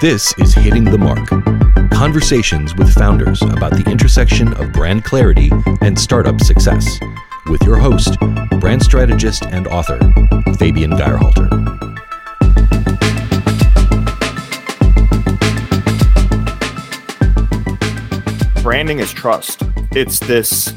This is Hitting the Mark conversations with founders about the intersection of brand clarity and startup success. With your host, brand strategist and author, Fabian Geyrhalter. Branding is trust. It's this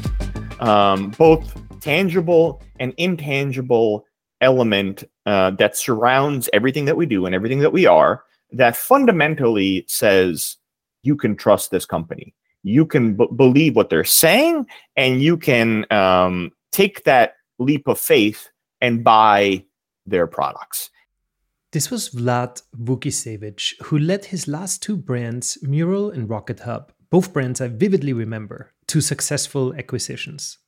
um, both tangible and intangible element uh, that surrounds everything that we do and everything that we are that fundamentally says you can trust this company. You can b- believe what they're saying, and you can um, take that leap of faith and buy their products. This was Vlad Vukicevic, who led his last two brands, Meural and Rocket Hub, both brands I vividly remember, to successful acquisitions.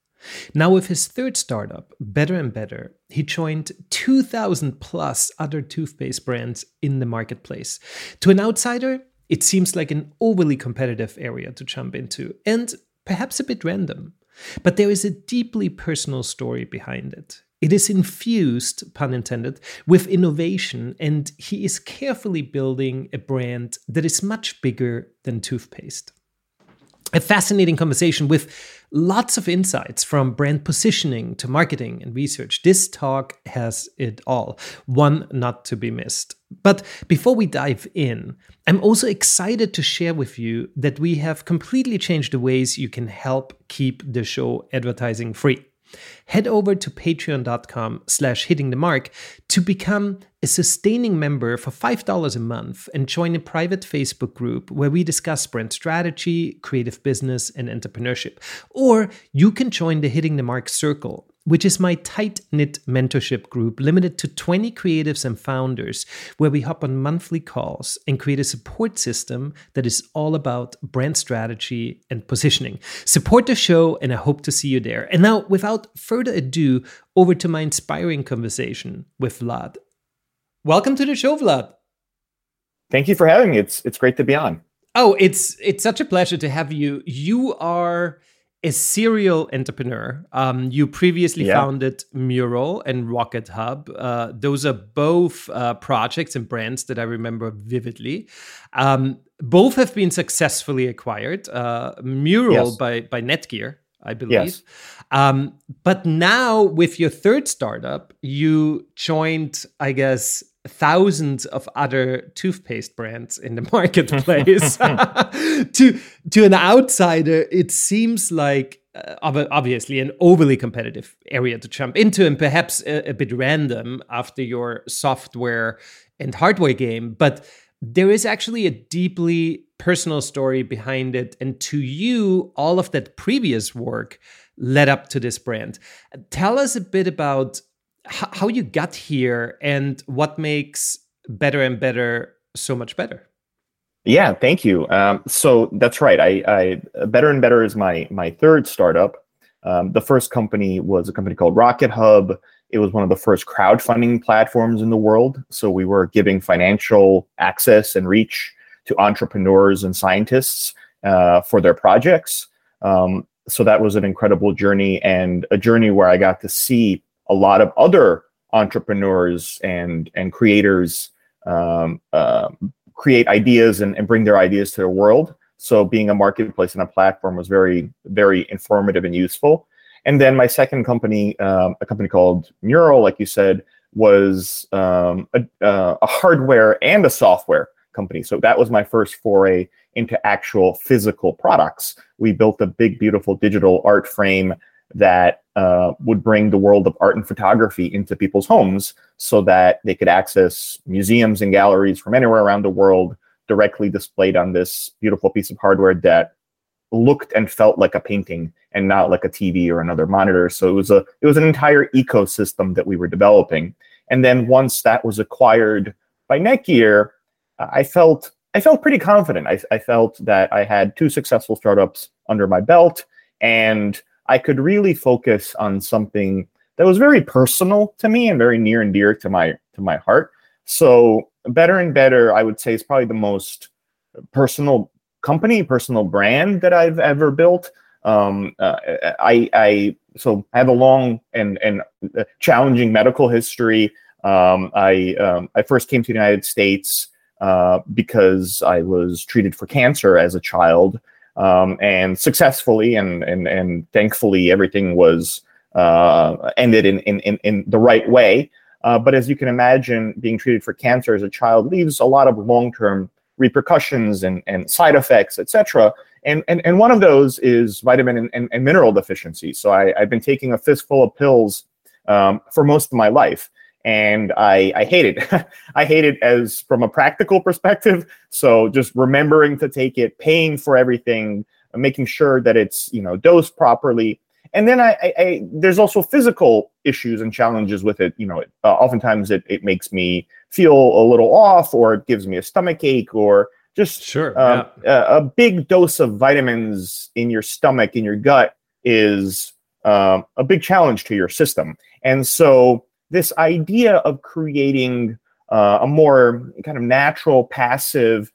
Now, with his third startup, Better and Better, he joined 2,000 plus other toothpaste brands in the marketplace. To an outsider, it seems like an overly competitive area to jump into, and perhaps a bit random. But there is a deeply personal story behind it. It is infused, pun intended, with innovation, and he is carefully building a brand that is much bigger than toothpaste a fascinating conversation with lots of insights from brand positioning to marketing and research. This talk has it all, one not to be missed. But before we dive in, I'm also excited to share with you that we have completely changed the ways you can help keep the show advertising free head over to patreon.com slash hitting the mark to become a sustaining member for $5 a month and join a private facebook group where we discuss brand strategy creative business and entrepreneurship. Or you can join the hitting the mark circle which is my tight knit mentorship group limited to 20 creatives and founders, where we hop on monthly calls and create a support system that is all about brand strategy and positioning. Support the show, and I hope to see you there. And now, without further ado, over to my inspiring conversation with Vlad. Welcome to the show, Vlad. Thank you for having me. It's it's great to be on. Oh, it's it's such a pleasure to have you. You are a serial entrepreneur. Um, you previously yeah. founded Meural and Rocket Hub. Uh, those are both uh, projects and brands that I remember vividly. Um, both have been successfully acquired. Uh, Meural yes. by by Netgear, I believe. Yes. Um, but now with your third startup, you joined, I guess, thousands of other toothpaste brands in the marketplace. to to an outsider, it seems like uh, obviously an overly competitive area to jump into, and perhaps a, a bit random after your software and hardware game. But there is actually a deeply personal story behind it, and to you, all of that previous work led up to this brand. Tell us a bit about how you got here and what makes better and better so much better? Yeah thank you. Um, so that's right. I, I, better and better is my my third startup. Um, the first company was a company called rocket hub. It was one of the first crowdfunding platforms in the world. So we were giving financial access and reach to entrepreneurs and scientists uh, for their projects. Um, so that was an incredible journey and a journey where i got to see a lot of other entrepreneurs and and creators um, uh, create ideas and, and bring their ideas to the world. So being a marketplace and a platform was very very informative and useful. And then my second company, um, a company called Meural, like you said, was um, a, uh, a hardware and a software company. So that was my first foray into actual physical products. We built a big, beautiful digital art frame that uh, would bring the world of art and photography into people's homes so that they could access museums and galleries from anywhere around the world directly displayed on this beautiful piece of hardware that looked and felt like a painting and not like a TV or another monitor. So it was a it was an entire ecosystem that we were developing. And then once that was acquired by Netgear, I felt I felt pretty confident. I, I felt that I had two successful startups under my belt and I could really focus on something that was very personal to me and very near and dear to my to my heart. So better and better, I would say, is probably the most personal company, personal brand that I've ever built. Um, uh, I, I so I have a long and and challenging medical history. Um, I um, I first came to the United States uh, because I was treated for cancer as a child um, and successfully and and and thankfully everything was uh, ended in, in in in the right way. Uh, but as you can imagine, being treated for cancer as a child leaves a lot of long term repercussions and, and side effects, etc. And, and and one of those is vitamin and, and, and mineral deficiency. So I, I've been taking a fistful of pills um, for most of my life and I, I hate it. I hate it as from a practical perspective. So just remembering to take it, paying for everything, making sure that it's you know dosed properly, and then I, I, I there's also physical issues and challenges with it. You know, uh, oftentimes it it makes me feel a little off, or it gives me a stomach ache, or just sure um, yeah. a, a, big dose of vitamins in your stomach in your gut is um, a big challenge to your system, and so this idea of creating uh, a more kind of natural, passive,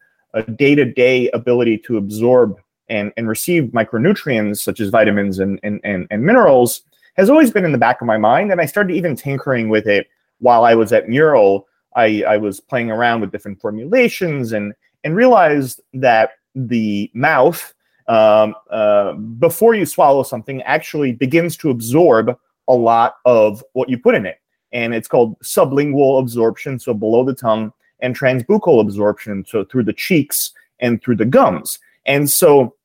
day to day ability to absorb and, and receive micronutrients such as vitamins and, and, and, and minerals has always been in the back of my mind. And I started even tinkering with it while I was at Meural. I, I was playing around with different formulations and, and realized that the mouth, um, uh, before you swallow something, actually begins to absorb a lot of what you put in it and it's called sublingual absorption, so below the tongue, and transbuccal absorption, so through the cheeks and through the gums. And so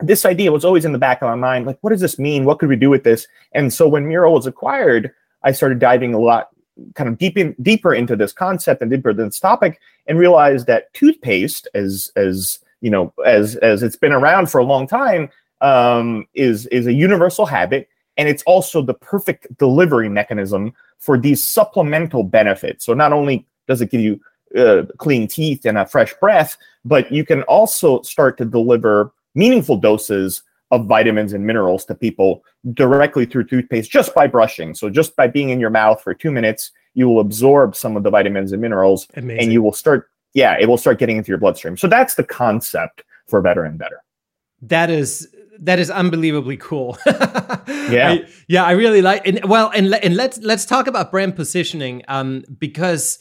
this idea was always in the back of my mind like, what does this mean? What could we do with this? And so when Meural was acquired, I started diving a lot kind of deep in, deeper into this concept and deeper into this topic and realized that toothpaste as as you know as as it's been around for a long time um, is is a universal habit and it's also the perfect delivery mechanism for these supplemental benefits. So not only does it give you uh, clean teeth and a fresh breath, but you can also start to deliver meaningful doses of vitamins and minerals to people directly through toothpaste just by brushing. So just by being in your mouth for two minutes, you will absorb some of the vitamins and minerals, Amazing. and you will start. Yeah, it will start getting into your bloodstream. So that's the concept for better and better. That is that is unbelievably cool. yeah, I, yeah, I really like. And well, and and let's let's talk about brand positioning, um, because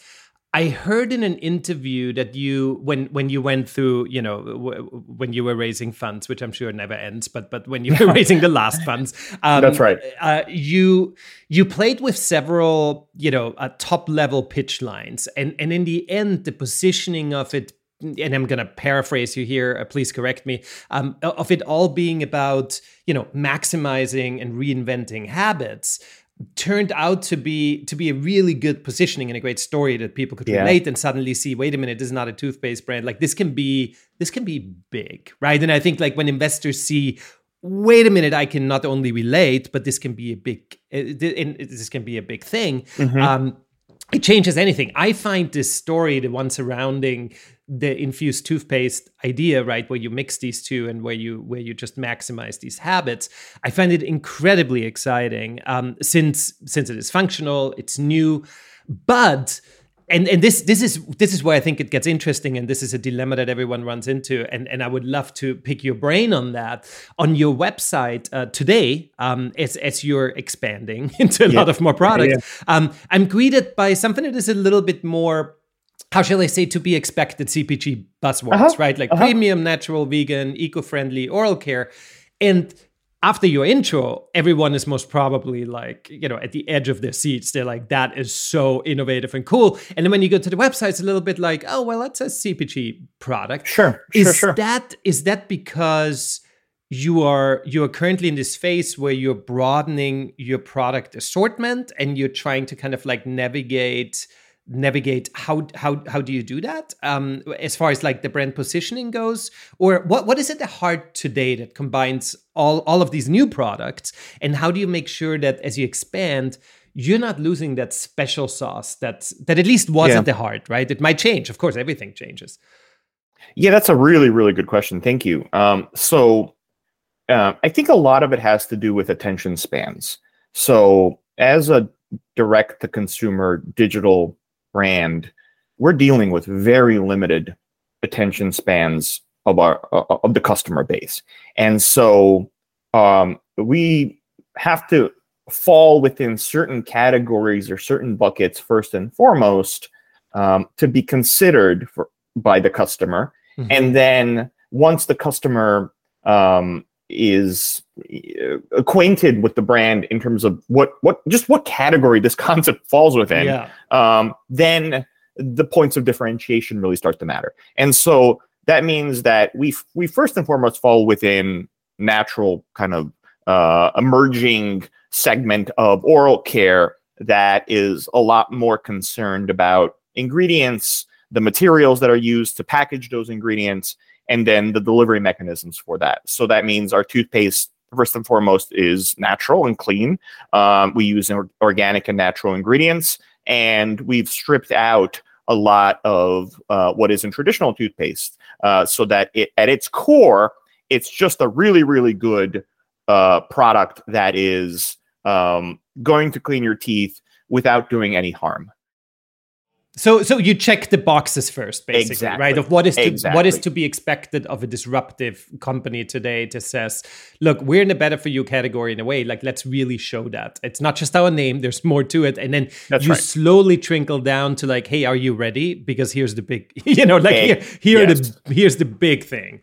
I heard in an interview that you, when when you went through, you know, w- when you were raising funds, which I'm sure never ends, but but when you were raising the last funds, um, that's right. Uh, you you played with several, you know, uh, top level pitch lines, and and in the end, the positioning of it and I'm going to paraphrase you here, uh, please correct me, um, of it all being about, you know, maximizing and reinventing habits turned out to be to be a really good positioning and a great story that people could yeah. relate and suddenly see wait a minute this is not a toothpaste brand like this can be this can be big right and i think like when investors see wait a minute i can not only relate but this can be a big uh, this can be a big thing mm-hmm. um, it changes anything. I find this story the one surrounding the infused toothpaste idea right where you mix these two and where you where you just maximize these habits i find it incredibly exciting um, since since it is functional it's new but and and this this is this is where I think it gets interesting, and this is a dilemma that everyone runs into, and and I would love to pick your brain on that. On your website uh, today, um, as as you're expanding into a yeah. lot of more products, yeah. um, I'm greeted by something that is a little bit more how shall I say, to be expected CPG buzzwords, uh-huh. right? Like uh-huh. premium, natural, vegan, eco friendly, oral care. And after your intro, everyone is most probably like, you know, at the edge of their seats. They're like, that is so innovative and cool. And then when you go to the website, it's a little bit like, oh, well, that's a CPG product. Sure. Is sure, sure. that is that because you are you are currently in this phase where you're broadening your product assortment and you're trying to kind of like navigate navigate how how how do you do that um, as far as like the brand positioning goes? Or what what is at the heart today that combines all all of these new products? And how do you make sure that as you expand you're not losing that special sauce that that at least was yeah. at the heart right? It might change. Of course everything changes. Yeah that's a really really good question. Thank you. Um, so uh, i think a lot of it has to do with attention spans. So as a direct to consumer digital brand, we're dealing with very limited attention spans of our uh, of the customer base, and so um, we have to fall within certain categories or certain buckets first and foremost um, to be considered for by the customer, mm-hmm. and then once the customer um, is uh, acquainted with the brand in terms of what what just what category this concept falls within, yeah. um, then the points of differentiation really start to matter. And so that means that we we first and foremost fall within natural kind of uh, emerging segment of oral care that is a lot more concerned about ingredients, the materials that are used to package those ingredients, and then the delivery mechanisms for that. So that means our toothpaste, first and foremost, is natural and clean. Um, we use organic and natural ingredients, and we've stripped out a lot of uh, what is in traditional toothpaste uh, so that it, at its core, it's just a really, really good uh, product that is um, going to clean your teeth without doing any harm. So, so you check the boxes first, basically, exactly. right? Of what is to, exactly. what is to be expected of a disruptive company today to says, "Look, we're in the better for you category in a way. Like, let's really show that it's not just our name. There's more to it." And then That's you right. slowly trickle down to like, "Hey, are you ready? Because here's the big, you know, like here, here yes. the here's the big thing."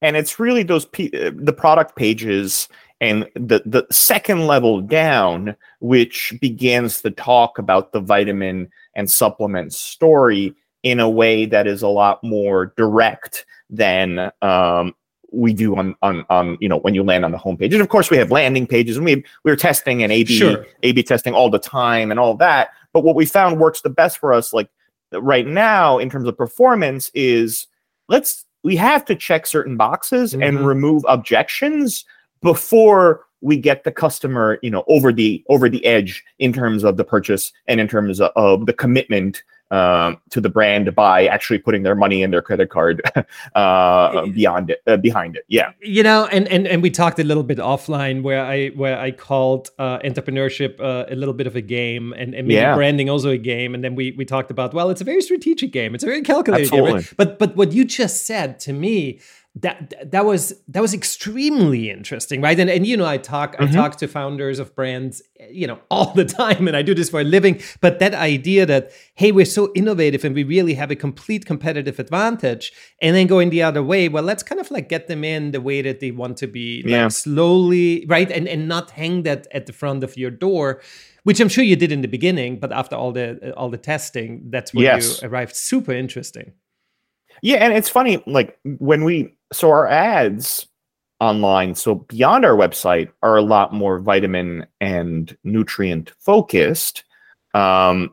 And it's really those uh, the product pages and the the second level down, which begins to talk about the vitamin and supplement story in a way that is a lot more direct than um, we do on, on on you know when you land on the homepage. And of course, we have landing pages, and we we're testing and A/B sure. A/B testing all the time and all that. But what we found works the best for us, like right now in terms of performance, is let's we have to check certain boxes mm-hmm. and remove objections before we get the customer you know over the over the edge in terms of the purchase and in terms of, of the commitment um, to the brand by actually putting their money in their credit card uh, beyond it uh, behind it yeah you know and, and and we talked a little bit offline where i where i called uh, entrepreneurship uh, a little bit of a game and, and maybe yeah. branding also a game and then we we talked about well it's a very strategic game it's a very calculated Absolutely. game right? but but what you just said to me that that was that was extremely interesting right and and you know i talk mm-hmm. i talk to founders of brands you know all the time and i do this for a living but that idea that hey we're so innovative and we really have a complete competitive advantage and then going the other way well let's kind of like get them in the way that they want to be like yeah. slowly right and and not hang that at the front of your door which i'm sure you did in the beginning but after all the all the testing that's where yes. you arrived super interesting yeah, and it's funny, like when we so our ads online, so beyond our website, are a lot more vitamin and nutrient focused. Um,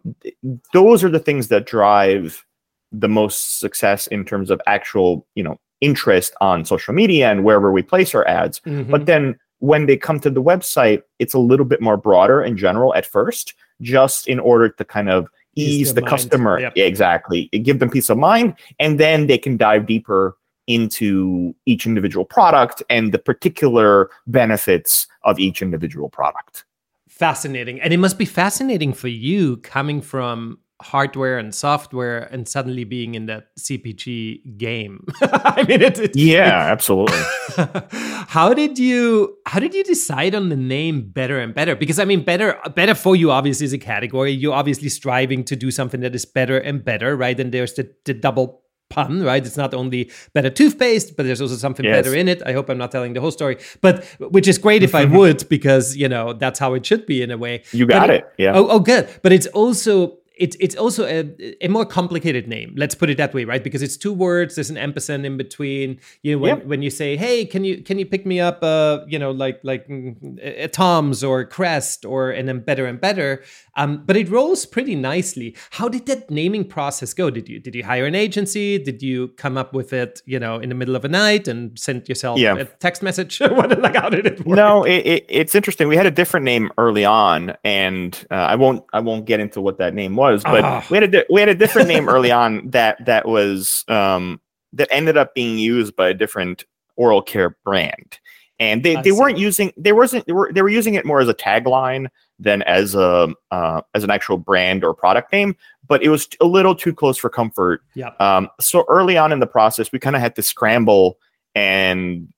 those are the things that drive the most success in terms of actual, you know, interest on social media and wherever we place our ads. Mm-hmm. But then when they come to the website, it's a little bit more broader in general at first, just in order to kind of ease the mind. customer yep. exactly give them peace of mind and then they can dive deeper into each individual product and the particular benefits of each individual product fascinating and it must be fascinating for you coming from hardware and software and suddenly being in that CPG game. I mean, it's, it's yeah, it, absolutely. how did you how did you decide on the name Better and Better? Because I mean, better better for you obviously is a category. You're obviously striving to do something that is better and better, right? And there's the, the double pun, right? It's not only better toothpaste, but there's also something yes. better in it. I hope I'm not telling the whole story, but which is great if I would, because you know that's how it should be in a way. You got it, it. Yeah. Oh, oh, good. But it's also it's it's also a, a more complicated name. Let's put it that way, right? Because it's two words. There's an ampersand in between. You know, when, yep. when you say, "Hey, can you can you pick me up?" Uh, you know, like like mm, a, a Tom's or Crest or and then better and better. Um, but it rolls pretty nicely. How did that naming process go? Did you did you hire an agency? Did you come up with it, you know, in the middle of a night and send yourself yeah. a text message? what, like how did it work? No, it, it, it's interesting. We had a different name early on, and uh, I won't I won't get into what that name was, but oh. we had a we had a different name early on that that was um, that ended up being used by a different oral care brand. And they, they weren't using they wasn't they were they were using it more as a tagline than as a uh, as an actual brand or product name but it was a little too close for comfort. Yeah um, so early on in the process we kind of had to scramble and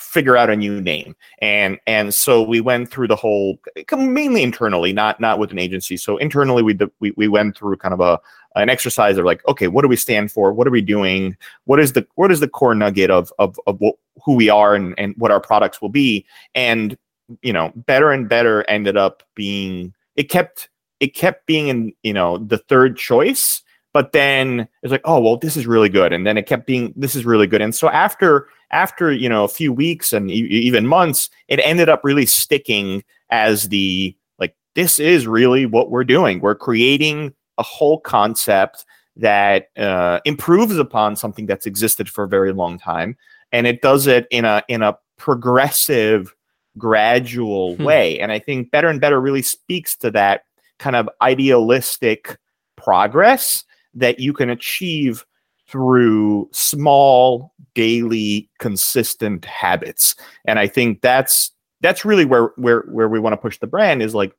figure out a new name. And and so we went through the whole mainly internally not not with an agency. So internally we we, we went through kind of a an exercise of like okay what do we stand for? What are we doing? What is the what is the core nugget of of, of what, who we are and and what our products will be? And you know better and better ended up being it kept it kept being in you know the third choice but then it's like oh well this is really good. And then it kept being this is really good. And so after after you know a few weeks and e- even months it ended up really sticking as the like this is really what we're doing. We're creating a whole concept that uh, improves upon something that's existed for a very long time. And it does it in a in a progressive gradual hmm. way. And i think better and better really speaks to that kind of idealistic progress that you can achieve through small daily consistent habits. And i think that's that's really where where where we want to push the brand is like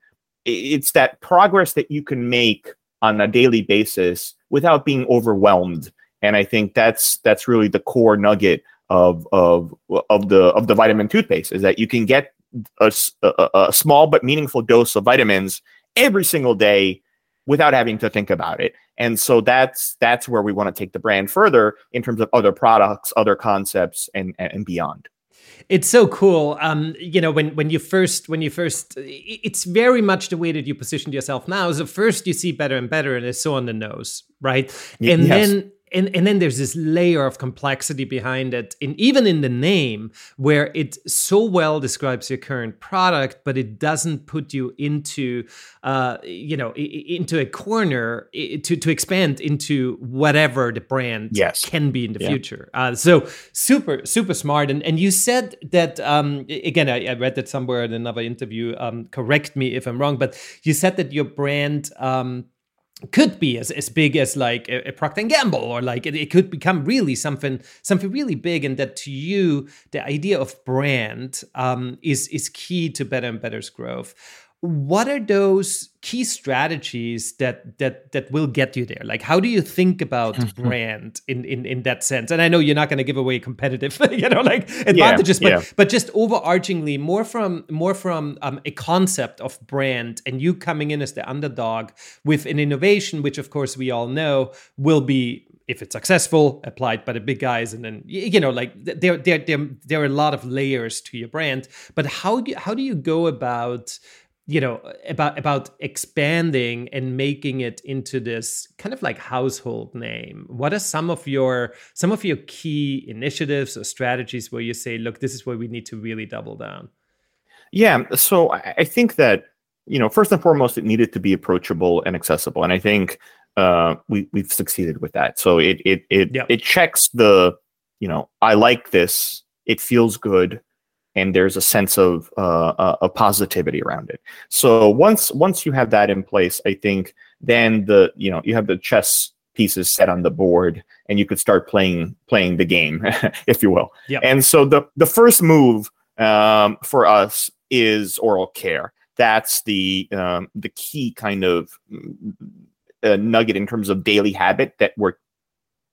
it's that progress that you can make on a daily basis without being overwhelmed. And i think that's that's really the core nugget of of of the of the vitamin toothpaste is that you can get a, a, a small but meaningful dose of vitamins every single day without having to think about it. And so that's that's where we want to take the brand further in terms of other products, other concepts, and and beyond. It's so cool. Um, you know, when when you first when you first, it's very much the way that you positioned yourself now. So first you see better and better, and it's so on the nose, right? And yes. then and, and then there's this layer of complexity behind it in even in the name where it so well describes your current product but it doesn't put you into uh, you know into a corner to, to expand into whatever the brand yes. can be in the yeah. future uh, so super super smart and and you said that um, again I, I, read that somewhere in another interview um, correct me if i'm wrong but you said that your brand um, could be as, as big as like a, a Procter and Gamble or like it, it, could become really something something really big and that to you the idea of brand um, is is key to better and better's growth what are those key strategies that that that will get you there? Like how do you think about brand in in in that sense? And i know you're not going to give away competitive you know like advantages yeah, but yeah. but just overarchingly more from more from um, a concept of brand and you coming in as the underdog with an innovation which of course we all know will be if it's successful applied by the big guys and then you know like there there there, there are a lot of layers to your brand. But how do, how do you go about you know about about expanding and making it into this kind of like household name. What are some of your some of your key initiatives or strategies where you say look this is where we need to really double down yeah so i think that you know first and foremost it needed to be approachable and accessible and i think uh, we we've succeeded with that. So it it it, yep. it checks the you know i like this. It feels good and there's a sense of uh, uh, of positivity around it. So once once you have that in place, I think then the you know you have the chess pieces set on the board, and you could start playing playing the game, if you will. Yep. And so the the first move um, for us is oral care. That's the um, the key kind of uh, nugget in terms of daily habit that we're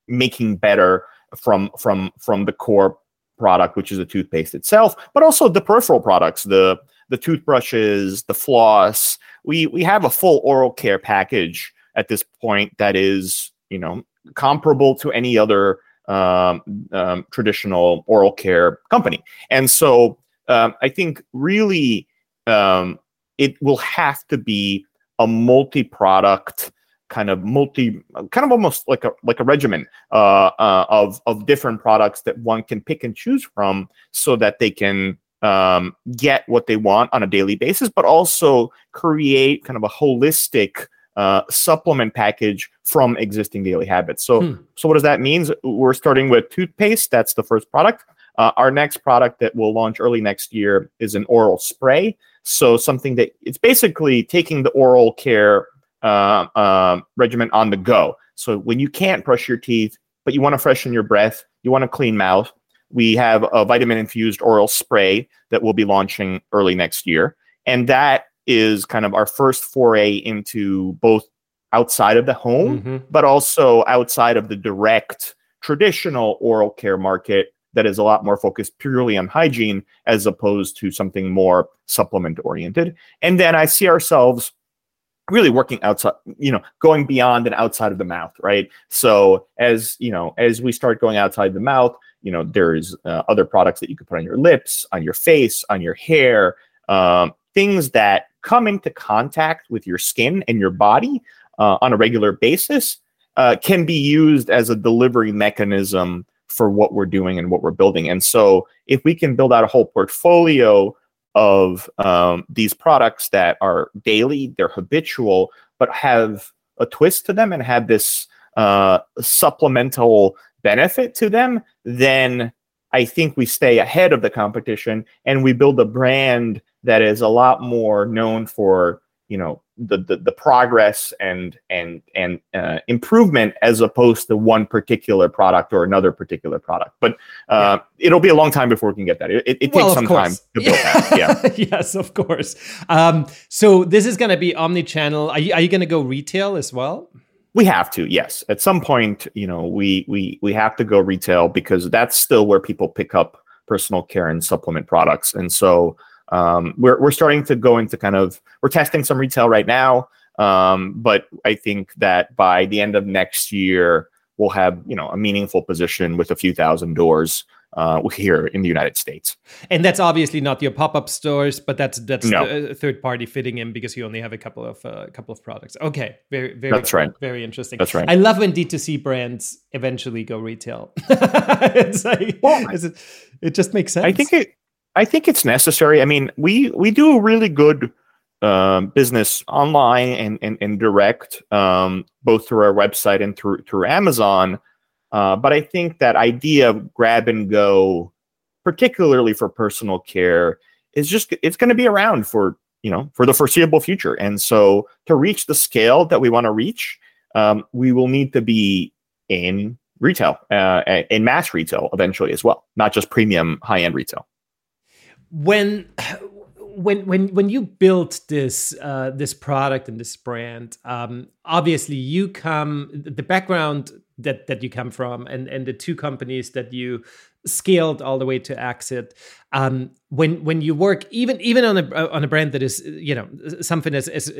making better from from from the core product, which is the toothpaste itself, but also the peripheral products, the the toothbrushes, the floss. We we have a full oral care package at this point that is, you know, comparable to any other um, um, traditional oral care company. And so um, I think really um, it will have to be a multi-product kind of multi kind of almost like a like a regimen uh, uh, of of different products that one can pick and choose from so that they can um, get what they want on a daily basis but also create kind of a holistic uh, supplement package from existing daily habits. So hmm. so what does that mean? We're starting with toothpaste. That's the first product. Uh, our next product that we'll launch early next year is an oral spray. So something that it's basically taking the oral care uh, um, regimen on the go. So when you can't brush your teeth, but you want to freshen your breath, you want a clean mouth, we have a vitamin infused oral spray that we'll be launching early next year. And that is kind of our first foray into both outside of the home, mm-hmm. but also outside of the direct traditional oral care market that is a lot more focused purely on hygiene as opposed to something more supplement oriented. And then I see ourselves really working outside you know going beyond and outside of the mouth right? So as you know as we start going outside the mouth you know there's uh, other products that you can put on your lips on your face on your hair um, things that come into contact with your skin and your body uh, on a regular basis uh, can be used as a delivery mechanism for what we're doing and what we're building. And so if we can build out a whole portfolio of um, these products that are daily, they're habitual, but have a twist to them and have this uh, supplemental benefit to them, then I think we stay ahead of the competition and we build a brand that is a lot more known for you know the the, the progress and and and uh, improvement as opposed to one particular product or another particular product. But uh, yeah. it'll be a long time before we can get that. It, it, it well, takes some course. time to build that. Yeah. Yes of course. Um, so this is going to be omni-channel. Are you, are you going to go retail as well? We have to yes. At some point you know we we we have to go retail because that's still where people pick up personal care and supplement products. And so um, we're we're starting to go into kind of we're testing some retail right now, um, but I think that by the end of next year we'll have you know a meaningful position with a few thousand doors uh, here in the United States. And that's obviously not your pop-up stores, but that's that's no. third party fitting in because you only have a couple of a uh, couple of products. Okay, very very that's right. Very interesting. That's right. I love when D2C brands eventually go retail. it's like, well, it, it just makes sense. I think it I think it's necessary. I mean, we we do a really good um, business online and and, and direct, um, both through our website and through through Amazon. Uh, but I think that idea of grab and go, particularly for personal care, is just it's going to be around for you know for the foreseeable future. And so to reach the scale that we want to reach, um, we will need to be in retail, uh, in mass retail eventually as well, not just premium high end retail when when when when you built this uh, this product and this brand, um, obviously you come the background that that you come from, and and the two companies that you scaled all the way to exit. Um, when when you work even even on a on a brand that is you know something as, as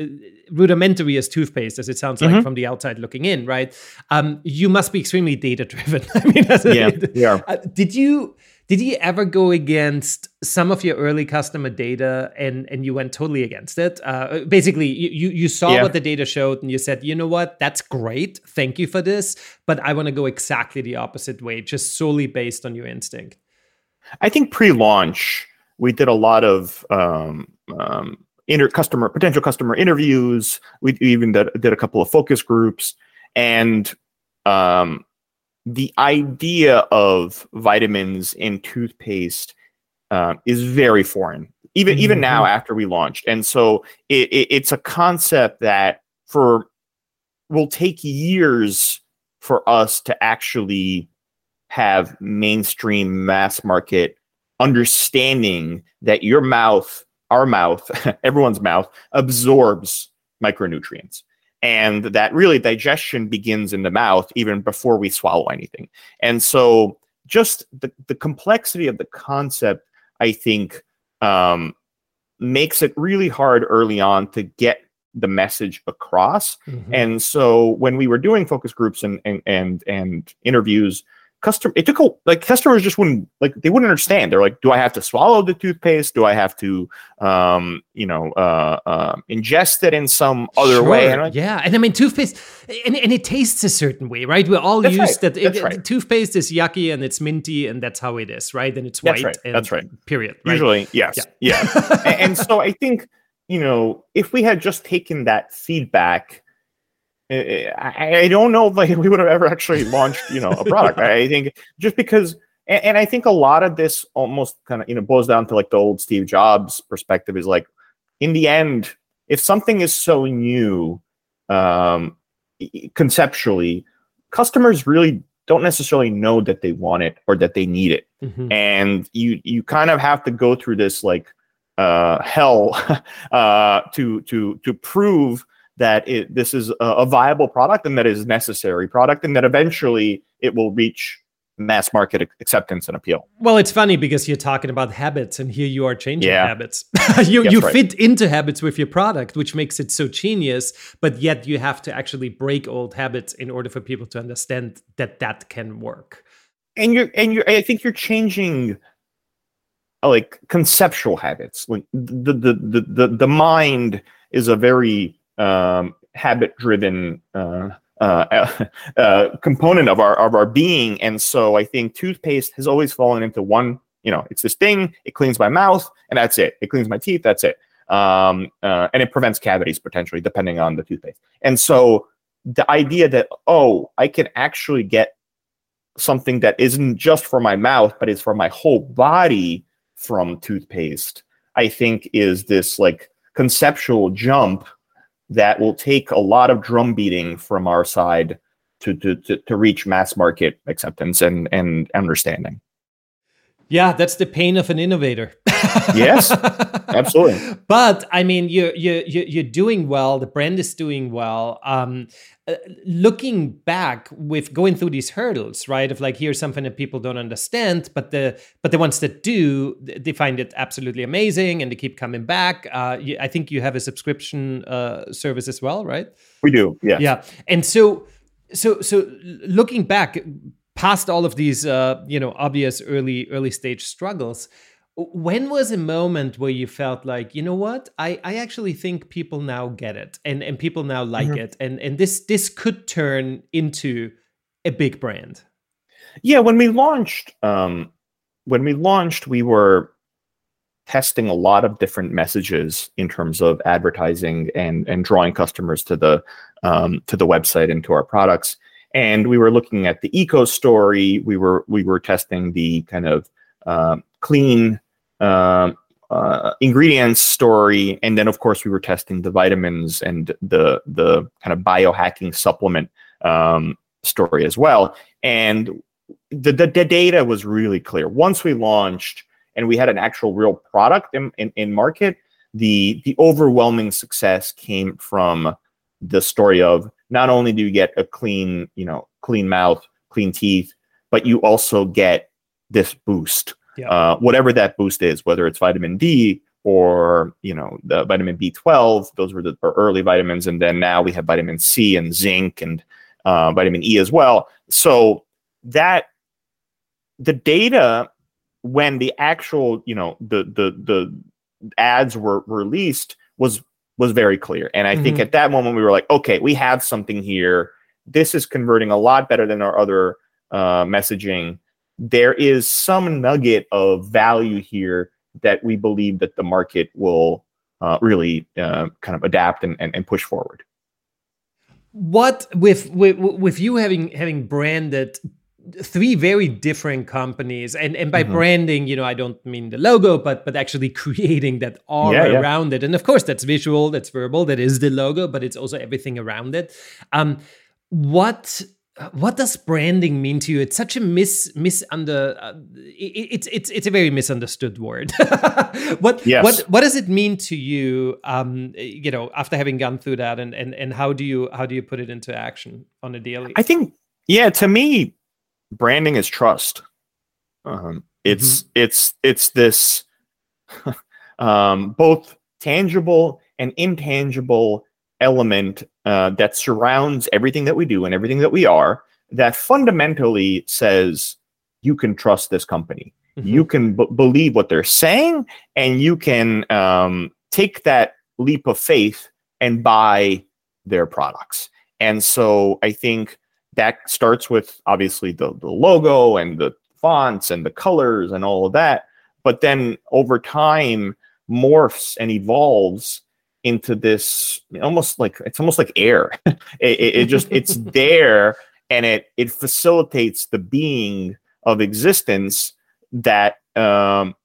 rudimentary as toothpaste as it sounds like mm-hmm. from the outside looking in, right? Um, you must be extremely data driven. I mean, yeah, yeah. Uh, did you? Did you ever go against some of your early customer data and and you went totally against it? Uh, basically, you you saw yeah. what the data showed and you said, you know what, that's great, thank you for this, but I want to go exactly the opposite way, just solely based on your instinct. I think pre-launch we did a lot of um, um, inter- customer potential customer interviews. We even did, did a couple of focus groups and um, the idea of vitamins in toothpaste uh, is very foreign, even mm-hmm. even now after we launched. And so it, it, it's a concept that for will take years for us to actually have mainstream mass market understanding that your mouth, our mouth, everyone's mouth absorbs micronutrients and that really digestion begins in the mouth even before we swallow anything. And so, just the, the complexity of the concept, I think, um, makes it really hard early on to get the message across. Mm-hmm. And so, when we were doing focus groups and and and, and interviews, customer it took a like customers just wouldn't like they wouldn't understand they're like do i have to swallow the toothpaste do i have to um you know uh, uh ingest it in some other sure. way and like, yeah and i mean toothpaste and, and it tastes a certain way right we're all used right. that it, right. toothpaste is yucky and it's minty and that's how it is right and it's white that's right and that's right period right? usually yes yeah, yeah. and, and so i think you know if we had just taken that feedback I, don't know if like we would have ever actually launched, you know, a product. I think just because, and, and I think a lot of this almost kind of, you know, boils down to like the old Steve Jobs perspective is like, in the end, if something is so new, um, conceptually, customers really don't necessarily know that they want it or that they need it, mm-hmm. and you you kind of have to go through this like uh, hell uh, to to to prove that it, this is a, a viable product and that is necessary product and that eventually it will reach mass market acceptance and appeal. Well, it's funny because you're talking about habits, and here you are changing yeah. habits. you you right. fit into habits with your product, which makes it so genius. But yet you have to actually break old habits in order for people to understand that that can work. And you're and you're. I think you're changing like conceptual habits. Like the the the the, the mind is a very um, habit driven. Uh, uh, uh, component of our of our being. And so I think toothpaste has always fallen into one. You know, it's this thing. It cleans my mouth, and that's it. It cleans my teeth. That's it. Um, uh, and it prevents cavities potentially, depending on the toothpaste. And so the idea that oh, I can actually get something that isn't just for my mouth, but is for my whole body from toothpaste, I think is this like conceptual jump that will take a lot of drum beating from our side to, to, to, to reach mass market acceptance and, and understanding. Yeah, that's the pain of an innovator. yes, absolutely. But I mean, you're you're you're doing well. The brand is doing well. Um, uh, looking back with going through these hurdles, right? Of like, here's something that people don't understand, but the but the ones that do, they find it absolutely amazing, and they keep coming back. Uh, you, I think you have a subscription uh, service as well, right? We do. Yeah. Yeah, and so so so looking back past all of these uh, you know obvious early early stage struggles when was a moment where you felt like you know what? I i actually think people now get it and and people now like mm-hmm. it and and this this could turn into a big brand yeah when we launched um when we launched we were testing a lot of different messages in terms of advertising and and drawing customers to the um, to the website and to our products and we were looking at the eco story. We were we were testing the kind of uh, clean uh, uh, ingredients story, and then of course we were testing the vitamins and the the kind of biohacking supplement um, story as well. And the, the, the data was really clear once we launched and we had an actual real product in, in, in market. The the overwhelming success came from the story of not only do you get a clean, you know, clean mouth, clean teeth, but you also get this boost. Yeah. Uh, whatever that boost is, whether it's vitamin D or you know the vitamin B12, those were the early vitamins, and then now we have vitamin C and zinc and uh, vitamin E as well. So that the data when the actual you know the the the ads were released was was very clear. And I mm-hmm. think at that moment we were like, okay, we have something here. This is converting a lot better than our other uh, messaging. There is some nugget of value here that we believe that the market will uh, really uh, kind of adapt and, and, and push forward what with with with you having having branded three very different companies and and by mm-hmm. branding you know i don't mean the logo but but actually creating that aura yeah, around it and of course that's visual that's verbal that is the logo but it's also everything around it um what what does branding mean to you? It's such a mis misunder. Uh, it, it's it's it's a very misunderstood word. what yes. what what does it mean to you? Um, you know, after having gone through that, and and and how do you how do you put it into action on a daily? I think yeah, to me, branding is trust. Um, it's mm-hmm. it's it's this um, both tangible and intangible element uh, that surrounds everything that we do and everything that we are that fundamentally says you can trust this company mm-hmm. you can b- believe what they're saying and you can um, take that leap of faith and buy their products and so i think that starts with obviously the, the logo and the fonts and the colors and all of that but then over time morphs and evolves into this almost like it's almost like air. It, it, it just it's there and it it facilitates the being of existence that um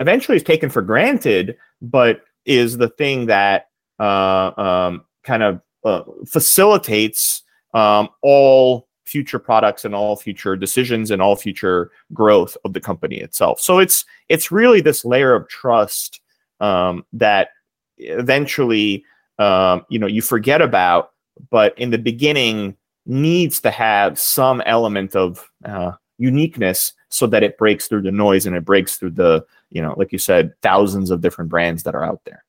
eventually is taken for granted but is the thing that uh um kind of uh, facilitates um, all future products and all future decisions and all future growth of the company itself. So it's it's really this layer of trust um, that eventually um, you know you forget about, but in the beginning needs to have some element of uh, uniqueness so that it breaks through the noise and it breaks through the you know like you said thousands of different brands that are out there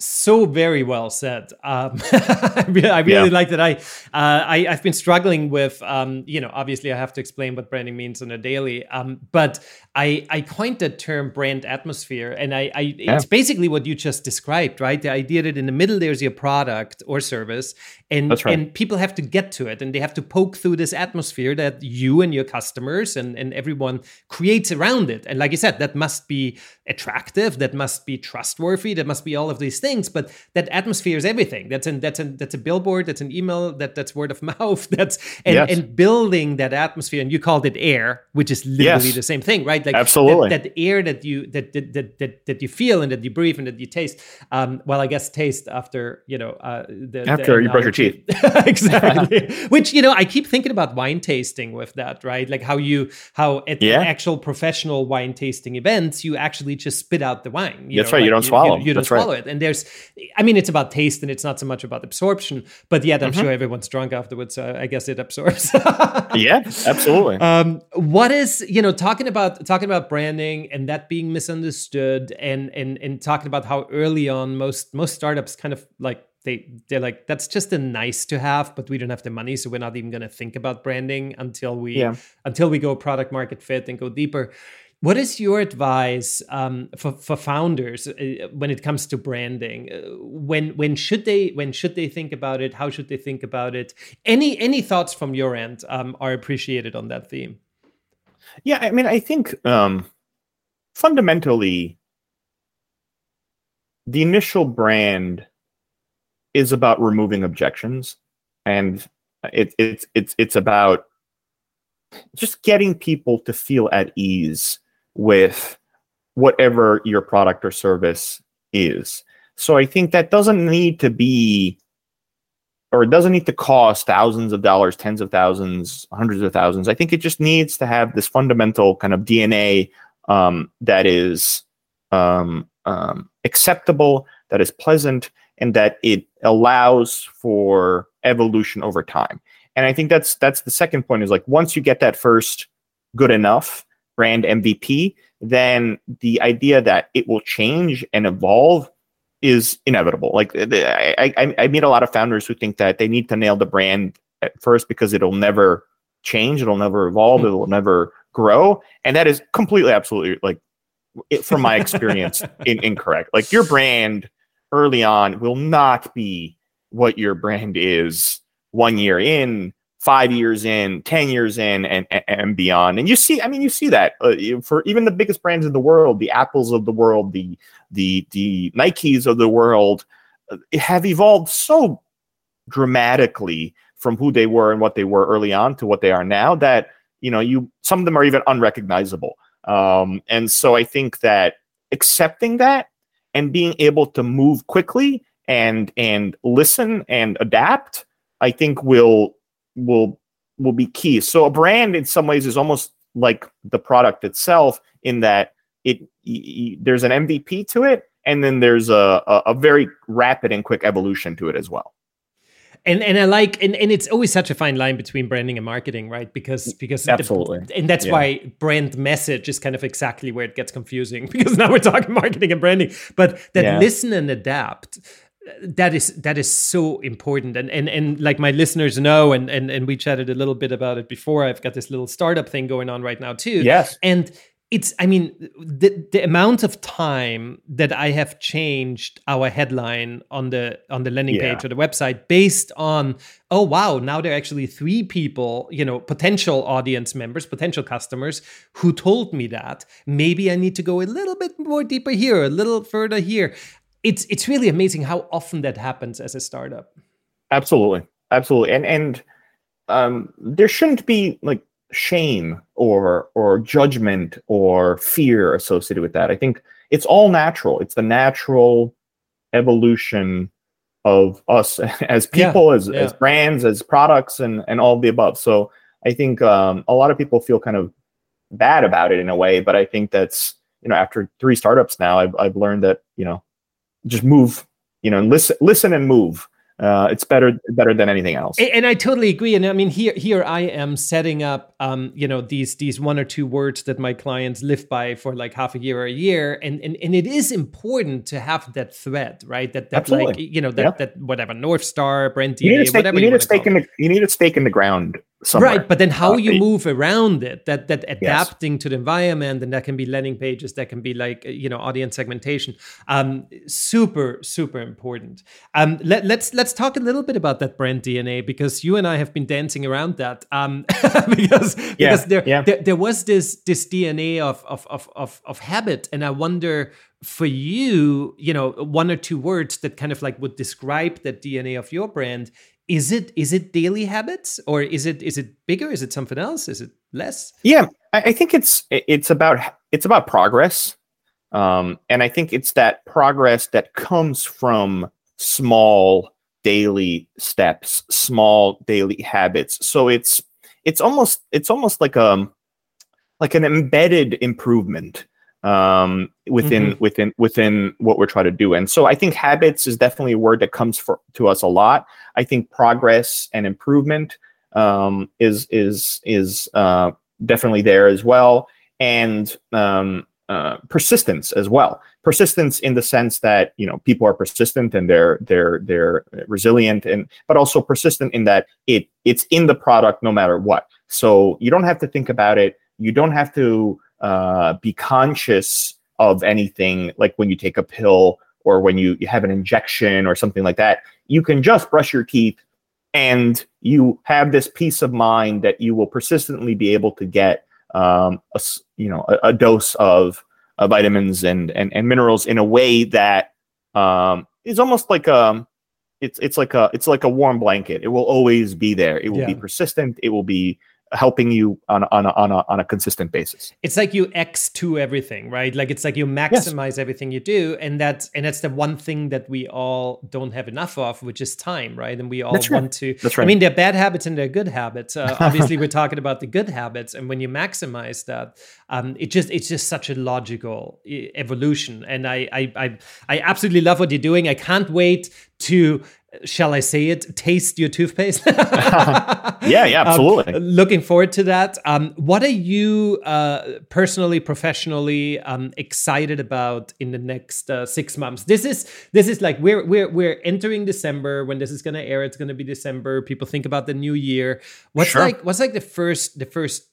so very well said. Um, I really, I really yeah. like that. I, uh, I have been struggling with, um, you know, obviously I have to explain what branding means on a daily. Um, but I I coined the term brand atmosphere, and I, I yeah. it's basically what you just described, right? The idea that in the middle there's your product or service, and right. and people have to get to it, and they have to poke through this atmosphere that you and your customers and and everyone creates around it. And like you said, that must be attractive, that must be trustworthy, that must be all of these things things, but that atmosphere is everything. That's an that's an that's a billboard, that's an email, that that's word of mouth, that's and, yes. and building that atmosphere. And you called it air, which is literally yes. the same thing, right? Like absolutely that, that, air that you that, that that that you feel and that you breathe and that you taste. Um, well, I guess taste after you know uh, the, after the you brush your teeth, exactly. which you know I keep thinking about wine tasting with that, right? Like how you how at yeah. actual professional wine tasting events you actually just spit out the wine. That's know, right. Like you don't swallow. You, you don't swallow right. it, and there's I mean, it's about taste and it's not so much about absorption. But yet, I'm mm-hmm. sure everyone's drunk afterwards. So I guess it absorbs. yeah, absolutely. Um, what is you know talking about talking about branding and that being misunderstood and and and talking about how early on most most startups kind of like they they're like that's just a nice to have but we don't have the money so we're not even going to think about branding until we yeah. until we go product market fit and go deeper what is your advice um, for, for founders uh, when it comes to branding? Uh, when when should they when should they think about it? How should they think about it? Any any thoughts from your end um, are appreciated on that theme. Yeah, I mean, I think um, fundamentally, the initial brand is about removing objections, and it, it's it's it's about just getting people to feel at ease with whatever your product or service is. So I think that doesn't need to be or it doesn't need to cost thousands of dollars, tens of thousands, hundreds of thousands. I think it just needs to have this fundamental kind of DNA um, that is um, um, acceptable, that is pleasant, and that it allows for evolution over time. And I think that's that's the second point is like once you get that first good enough, brand MVP, then the idea that it will change and evolve is inevitable. Like I, I, I meet a lot of founders who think that they need to nail the brand at first because it'll never change, it'll never evolve, mm-hmm. it'll never grow, and that is completely, absolutely like, it, from my experience, in, incorrect. Like your brand early on will not be what your brand is one year in five years in, 10 years in, and, and beyond. And you see, I mean, you see that uh, for even the biggest brands in the world, the Apples of the world, the, the, the Nikes of the world uh, have evolved so dramatically from who they were and what they were early on to what they are now that, you know, you, some of them are even unrecognizable. Um, and so I think that accepting that and being able to move quickly and, and listen and adapt, I think will will will be key. So a brand in some ways is almost like the product itself in that it y- y- there's an MVP to it and then there's a, a, a very rapid and quick evolution to it as well and and I like and, and it's always such a fine line between branding and marketing, right? Because because absolutely, the, and that's yeah. why brand message is kind of exactly where it gets confusing because now we're talking marketing and branding, but that yeah. listen and adapt that is that is so important. And and and like my listeners know and and and we chatted a little bit about it before i've got this little startup thing going on right now too. Yes. And it's i mean the the amount of time that i have changed our headline on the on the landing yeah. page or the website based on oh wow now there are actually three people you know potential audience members potential customers who told me that. Maybe i need to go a little bit more deeper here a little further here it's it's really amazing how often that happens as a startup. Absolutely, absolutely, and and um, there shouldn't be like shame or or judgment or fear associated with that. I think it's all natural. It's the natural evolution of us as people, yeah, as yeah. as brands, as products, and and all the above. So I think um, a lot of people feel kind of bad about it in a way, but I think that's you know after three startups now, I've I've learned that you know just move, you know, and listen, listen and move. Uh, it's better better than anything else. And, and, I totally agree. And I mean, here here I am setting up um, you know these these one or two words that my clients live by for like half a year or a year and and, and it is important to have that thread right that that Absolutely. like you know that Yeah. that whatever north star brand You need stake, whatever you need wanna a stake in the you need a stake in the ground somewhere. Right, but then how Uh, you move around it, that that adapting to the environment, and that can be landing pages, that can be like uh, you know audience segmentation, um, super super important. Um, let, let's let's talk a little bit about that brand DNA because you and I have been dancing around that um, because Yeah, because there, yeah. there there was this this DNA of of of of of habit, and I wonder for you, you know, one or two words that kind of like would describe that DNA of your brand is it is it daily habits or is it is it bigger? Is it something else? Is it less? Yeah, I, I think it's it's about it's about progress, um, and I think it's that progress that comes from small daily steps, small daily habits. So it's it's almost it's almost like um like an embedded improvement um within within within what we're trying to do. And so i think habits is definitely a word that comes for to us a lot. I think progress and improvement um is is is uh definitely there as well. And um uh, persistence as well. Persistence in the sense that you know people are persistent and they're they're they're resilient and but also persistent in that it it's in the product no matter what. So you don't have to think about it. You don't have to uh, be conscious of anything like when you take a pill or when you, you have an injection or something like that. You can just brush your teeth and you have this peace of mind that you will persistently be able to get um, a you know a, a dose of uh, vitamins and, and and minerals in a way that um, is almost like a it's it's like a it's like a warm blanket. It will always be there. It will be persistent. It will be helping you on a, on a, on a, on a consistent basis. it's like you x to everything right like it's like you maximize everything you do and that's and that's the one thing that we all don't have enough of which is time right and we all That's right. want to That's right. i mean they're bad habits and they're good habits uh, obviously we're talking about the good habits and when you maximize that um, it just it's just such a logical evolution and I, I i i absolutely love what you're doing i can't wait to shall i say it taste your toothpaste Yeah, yeah, Um, absolutely. looking forward to that. Um, what are you uh, personally, professionally um, excited about in the next uh, six months? This is this is like we're we're we're entering December. When this is going to air, it's going to be December. People think about the new year. What's Sure. like what's like the first the first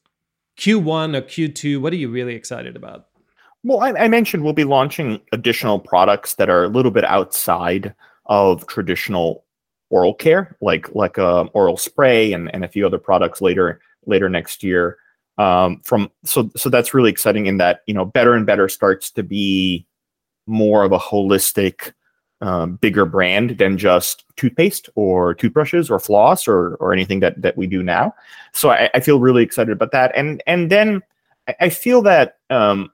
Q one or Q two? What are you really excited about? Well, I, I mentioned we'll be launching additional products that are a little bit outside of traditional oral care, like like a oral spray and, and a few other products later later next year. Um, from so so that's really exciting in that you know better and better starts to be more of a holistic, um, bigger brand than just toothpaste or toothbrushes or floss or or anything that that we do now. So I, I feel really excited about that, and and then I, I feel that um,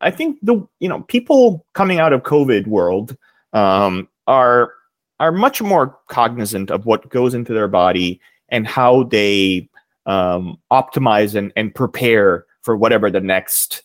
I think the you know people coming out of COVID world um, are are much more cognizant of what goes into their body and how they um, optimize and, and prepare for whatever the next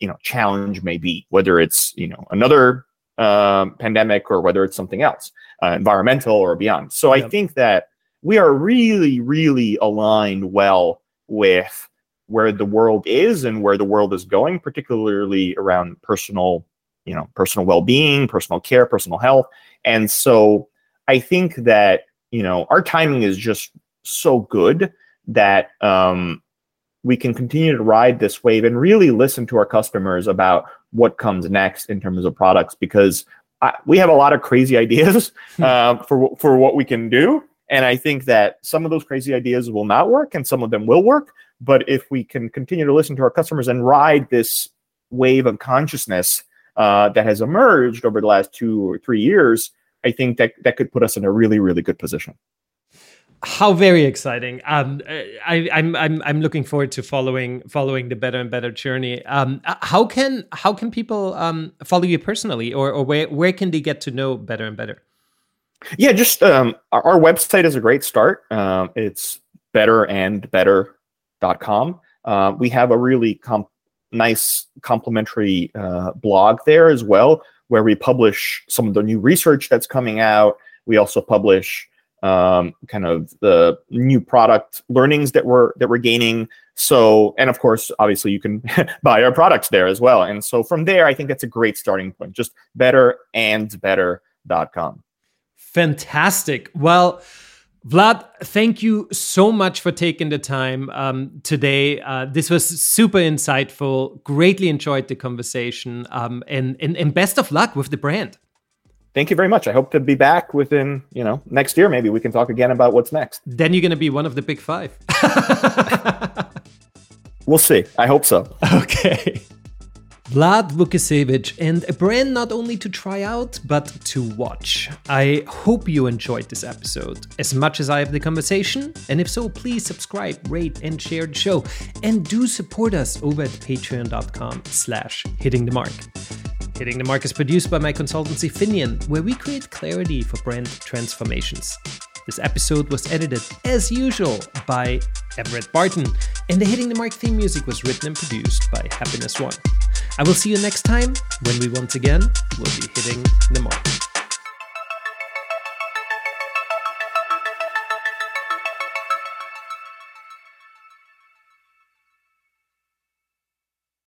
you know challenge may be, whether it's you know another um, pandemic or whether it's something else, uh, environmental or beyond. So I think that we are really really aligned well with where the world is and where the world is going, particularly around personal, you know, personal well-being, personal care, personal health. And so I think that, you know, our timing is just so good that um, we can continue to ride this wave and really listen to our customers about what comes next in terms of products because I, we have a lot of crazy ideas uh, for for what we can do, and I think that some of those crazy ideas will not work, and some of them will work. But if we can continue to listen to our customers and ride this wave of consciousness uh, that has emerged over the last two or three years, I think that that could put us in a really really good position. How very exciting! Um, I, I'm I'm I'm looking forward to following following the better and better journey. Um, uh, how can how can people um, follow you personally, or or where where can they get to know better and better? Yeah, just um, our, our website is a great start. Um, it's betterandbetter.com. Uh, we have a really com- nice complimentary uh, blog there as well, where we publish some of the new research that's coming out. We also publish um, kind of the new product learnings that we're that we're gaining. So, and of course, obviously, you can buy our products there as well. And so from there, I think that's a great starting point. Just betterandbetter.com. Fantastic. Well. Vlad, thank you so much for taking the time um, today. Uh, this was super insightful. Greatly enjoyed the conversation. Um, and, and, and best of luck with the brand. Thank you very much. I hope to be back within, you know, next year. Maybe we can talk again about what's next. Then you're going to be one of the big five. we'll see. I hope so. Okay. Vlad Vukicevic, and a brand not only to try out, but to watch. I hope you enjoyed this episode as much as I have the conversation, and if so, please subscribe, rate, and share the show. And do support us over at patreon.com slash hitting the mark. Hitting the Mark is produced by my consultancy Finian, where we create clarity for brand transformations. This episode was edited, as usual, by Everett Barton, and the Hitting the Mark theme music was written and produced by Happiness One. I will see you next time when we once again will be hitting the mark.